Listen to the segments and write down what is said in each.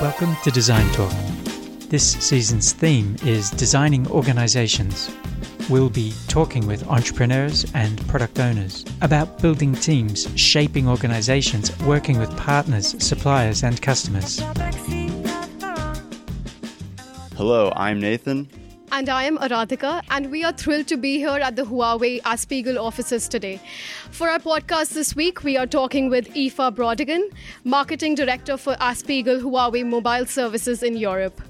Welcome to Design Talk. This season's theme is designing organizations. We'll be talking with entrepreneurs and product owners about building teams, shaping organizations, working with partners, suppliers, and customers. Hello, I'm Nathan. And I am Aradhika, and we are thrilled to be here at the Huawei Aspiegel offices today. For our podcast this week, we are talking with Aoife Brodigan, Marketing Director for Aspiegel Huawei Mobile Services in Europe.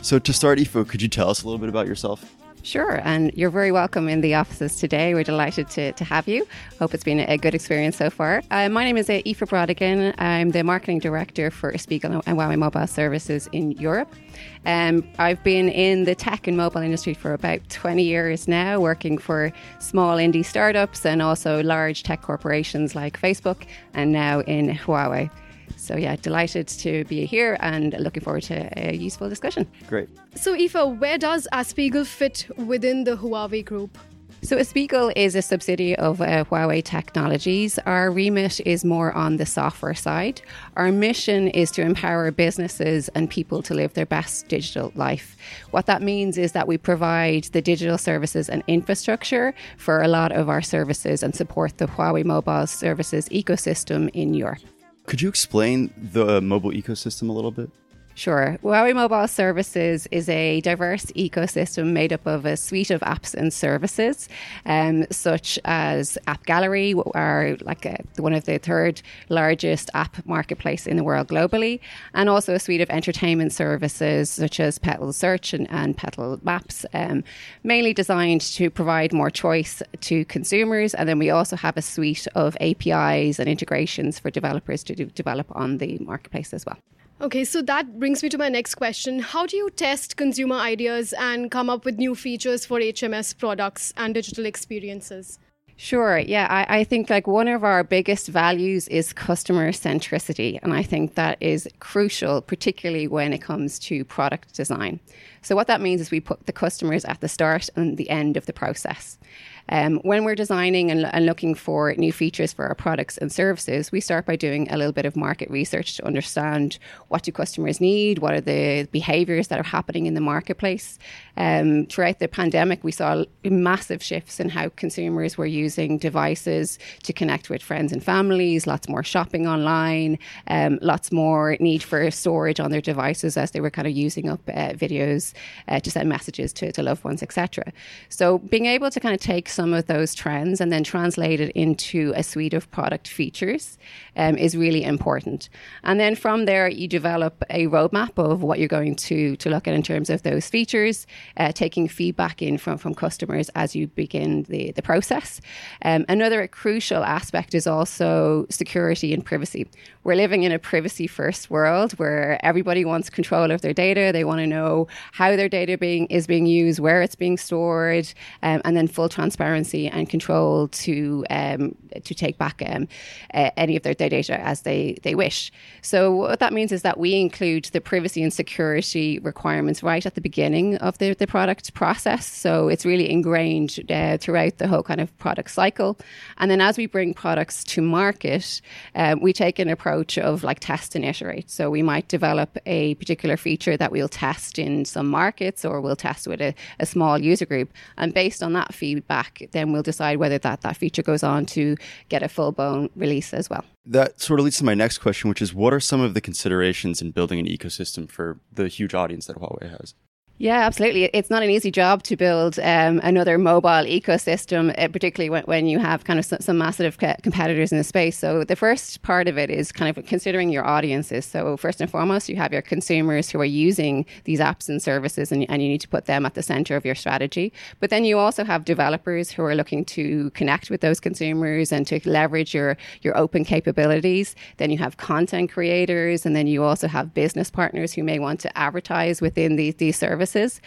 So, to start, Aoife, could you tell us a little bit about yourself? Sure, and you're very welcome in the offices today. We're delighted to, to have you. Hope it's been a good experience so far. Uh, my name is Aoife Brodigan. I'm the marketing director for Aspiegel and Huawei Mobile Services in Europe. Um, I've been in the tech and mobile industry for about 20 years now, working for small indie startups and also large tech corporations like Facebook and now in Huawei. So, yeah, delighted to be here and looking forward to a useful discussion. Great. So, Aoife, where does Aspiegel fit within the Huawei group? So, Aspiegel is a subsidiary of uh, Huawei Technologies. Our remit is more on the software side. Our mission is to empower businesses and people to live their best digital life. What that means is that we provide the digital services and infrastructure for a lot of our services and support the Huawei mobile services ecosystem in Europe. Could you explain the mobile ecosystem a little bit? Sure. Huawei Mobile Services is a diverse ecosystem made up of a suite of apps and services, um, such as App Gallery, are like a, one of the third largest app marketplace in the world globally, and also a suite of entertainment services such as Petal Search and, and Petal Maps, um, mainly designed to provide more choice to consumers. And then we also have a suite of APIs and integrations for developers to do, develop on the marketplace as well. Okay, so that brings me to my next question. How do you test consumer ideas and come up with new features for HMS products and digital experiences? Sure. Yeah. I, I, think like one of our biggest values is customer centricity. And I think that is crucial, particularly when it comes to product design. So, what that means is we put the customers at the start and the end of the process. Um, when we're designing and, and, looking for new features for our products and services, we start by doing a little bit of market research to understand what do customers need, what are the behaviors that are happening in the marketplace. Um, throughout the pandemic, we saw massive shifts in how consumers were using devices to connect with friends and families, lots more shopping online, um, lots more need for storage on their devices as they were kind of using up uh, videos uh, to send messages to, to loved ones, etc. So being able to kind of take some of those trends and then translate it into a suite of product features um, is really important. And then from there, you develop a roadmap of what you're going to, to look at in terms of those features, uh, taking feedback in from, from customers as you begin the, the process. Um, another crucial aspect is also security and privacy. We're living in a privacy first world where everybody wants control of their data. They want to know how their data being is being used, where it's being stored, um, and then full transparency and control to um, to take back um, uh, any of their, their data as they, they wish. So what that means is that we include the privacy and security requirements right at the beginning of the, the product process. So it's really ingrained uh, throughout the whole kind of product cycle. And then as we bring products to market, um, we take an approach of like test and iterate. So we might develop a particular feature that we'll test in some markets or we'll test with a, a small user group. And based on that feedback, then we'll decide whether that, that feature goes on to get a full blown release as well. That sort of leads to my next question, which is what are some of the considerations in building an ecosystem for the huge audience that Huawei has? Yeah, absolutely. It's not an easy job to build um, another mobile ecosystem, uh, particularly when, when, you have kind of some, some, massive competitors in the space. So, the first part of it is kind of considering your audiences. So, first and foremost, you have your consumers who are using these apps and services, and, and you need to put them at the center of your strategy. But then you also have developers who are looking to connect with those consumers and to leverage your, your open capabilities. Then you have content creators, and then you also have business partners who may want to advertise within these, these services services.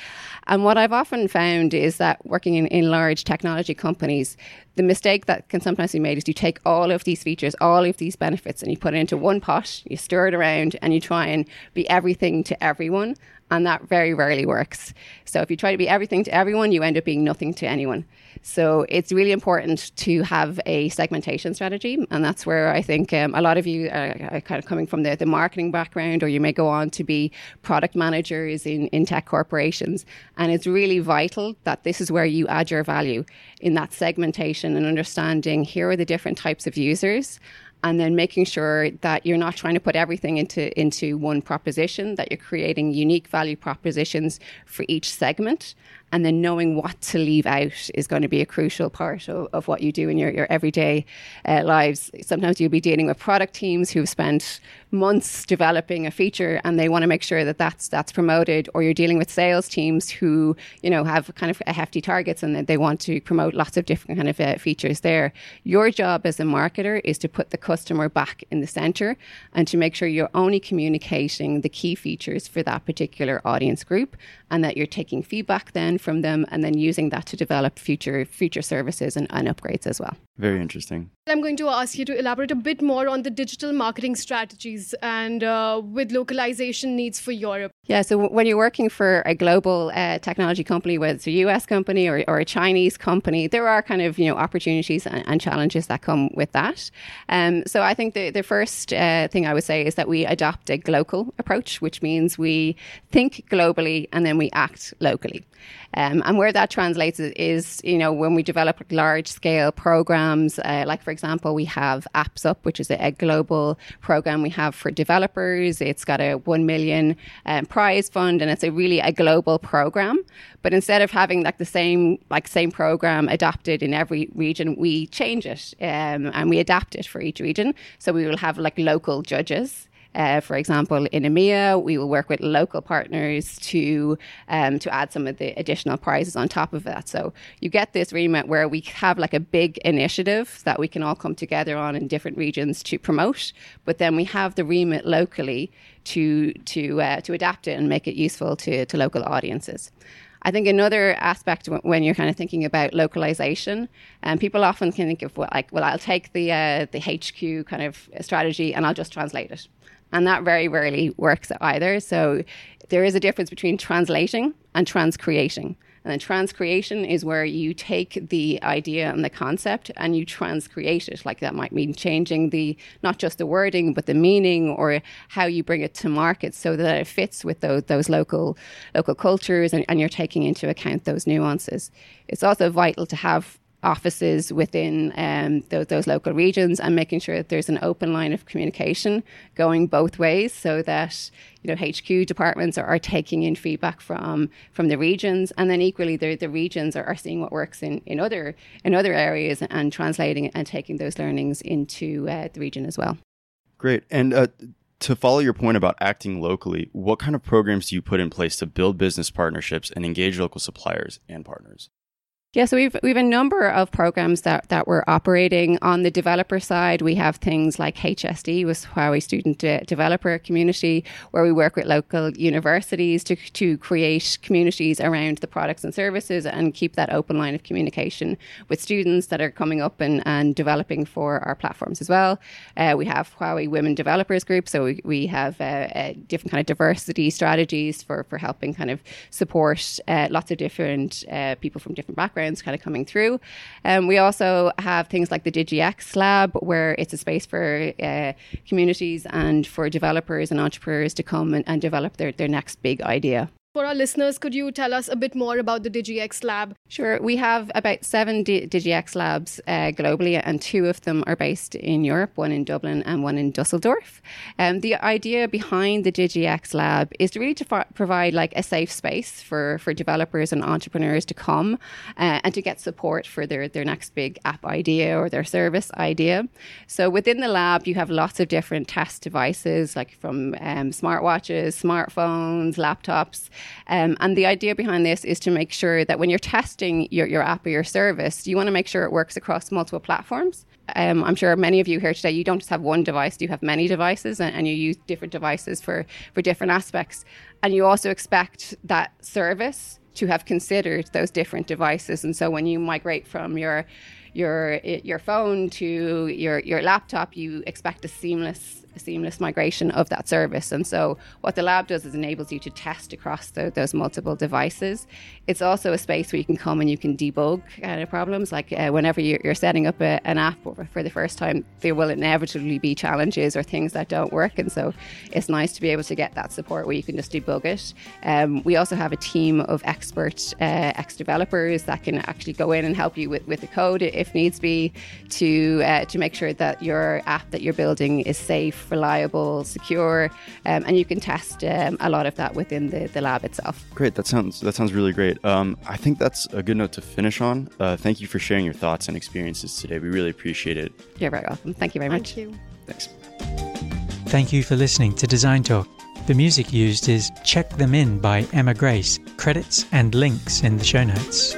And what I've often found is that working in, in large technology companies, the mistake that can sometimes be made is you take all of these features, all of these benefits, and you put it into one pot, you stir it around, and you try and be everything to everyone. And that very rarely works. So if you try to be everything to everyone, you end up being nothing to anyone. So it's really important to have a segmentation strategy. And that's where I think um, a lot of you are, kind of coming from the, the marketing background, or you may go on to be product managers in, in tech corporations. And it's really vital that this is where you add your value in that segmentation and understanding here are the different types of users and then making sure that you're not trying to put everything into into one proposition that you're creating unique value propositions for each segment and then knowing what to leave out is going to be a crucial part of, of what you do in your, your everyday uh, lives. Sometimes you'll be dealing with product teams who've spent months developing a feature and they want to make sure that that's that's promoted or you're dealing with sales teams who you know have kind of a hefty targets and they want to promote lots of different kind of uh, features there your job as a marketer is to put the customer back in the center and to make sure you're only communicating the key features for that particular audience group and that you're taking feedback then from them and then using that to develop future future services and, and upgrades as well very interesting I'm going to ask you to elaborate a bit more on the digital marketing strategies and uh, with localization needs for Europe. Yeah, so when you're working for a global uh, technology company, whether it's a US company or, or, a Chinese company, there are kind of you know opportunities and, and challenges that come with that. Um, so I think the, the first uh, thing I would say is that we adopt a global approach, which means we think globally and then we act locally. Um, and where that translates is, you know, when we develop large scale programs, uh, like for example, we have Apps Up, which is a, a, global program we have for developers. It's got a 1 million um, prize fund and it's a really a global program. But instead of having like the same, like same program adapted in every region, we change it um, and we adapt it for each region. So we will have like local judges uh, for example, in EMEA, we will work with local partners to um, to add some of the additional prizes on top of that. So you get this remit where we have like a big initiative that we can all come together on in different regions to promote, but then we have the remit locally to to uh, to adapt it and make it useful to to local audiences. I think another aspect when you're kind of thinking about localization, and um, people often can think of well, like, well, I'll take the uh, the HQ kind of strategy and I'll just translate it. And that very rarely works either. So there is a difference between translating and transcreating. And then transcreation is where you take the idea and the concept and you transcreate it. Like that might mean changing the not just the wording, but the meaning or how you bring it to market so that it fits with those, those local local cultures and, and you're taking into account those nuances. It's also vital to have offices within um, those, those, local regions and making sure that there's an open line of communication going both ways so that you know HQ departments are, are taking in feedback from from the regions and then equally the, the regions are, are seeing what works in, in other in other areas and translating and taking those learnings into uh, the region as well. Great. And uh, to follow your point about acting locally, what kind of programs do you put in place to build business partnerships and engage local suppliers and partners? Yeah, so we've we've a number of programs that, that we're operating on the developer side. We have things like HSD, with Huawei Student De- Developer Community, where we work with local universities to to create communities around the products and services and keep that open line of communication with students that are coming up and, and developing for our platforms as well. Uh, we have Huawei Women Developers Group, so we, we have uh, uh, different kind of diversity strategies for for helping kind of support uh, lots of different uh, people from different backgrounds backgrounds kind of coming through. Um, we also have things like the DigiX Lab, where it's a space for uh, communities and for developers and entrepreneurs to come and, and develop their, their next big idea. For our listeners, could you tell us a bit more about the DigiX Lab? Sure. We have about seven D- DigiX labs uh, globally, and two of them are based in Europe, one in Dublin and one in Dusseldorf. Um, the idea behind the DigiX Lab is to really to provide like a safe space for, for developers and entrepreneurs to come uh, and to get support for their, their next big app idea or their service idea. So within the lab, you have lots of different test devices, like from um, smartwatches, smartphones, laptops. Um, and the idea behind this is to make sure that when you're testing your, your app or your service, you want to make sure it works across multiple platforms. Um, I'm sure many of you here today, you don't just have one device, you have many devices and, and you use different devices for, for different aspects. And you also expect that service to have considered those different devices. And so when you migrate from your your your phone to your your laptop, you expect a seamless seamless migration of that service. And so, what the lab does is enables you to test across the, those multiple devices. It's also a space where you can come and you can debug uh, problems. Like uh, whenever you're, you're, setting up a, an app for the first time, there will inevitably be challenges or things that don't work. And so, it's nice to be able to get that support where you can just debug it. Um, we also have a team of expert uh, ex developers that can actually go in and help you with, with the code if needs be to uh, to make sure that your app that you're building is safe, reliable, secure, um, and you can test um, a lot of that within the, the lab itself. Great, that sounds that sounds really great. Um, I think that's a good note to finish on. Uh, thank you for sharing your thoughts and experiences today. We really appreciate it. You're very welcome. Thank you very Thank much. You. Thanks. Thank you for listening to Design Talk. The music used is Check Them In by Emma Grace. Credits and links in the show notes.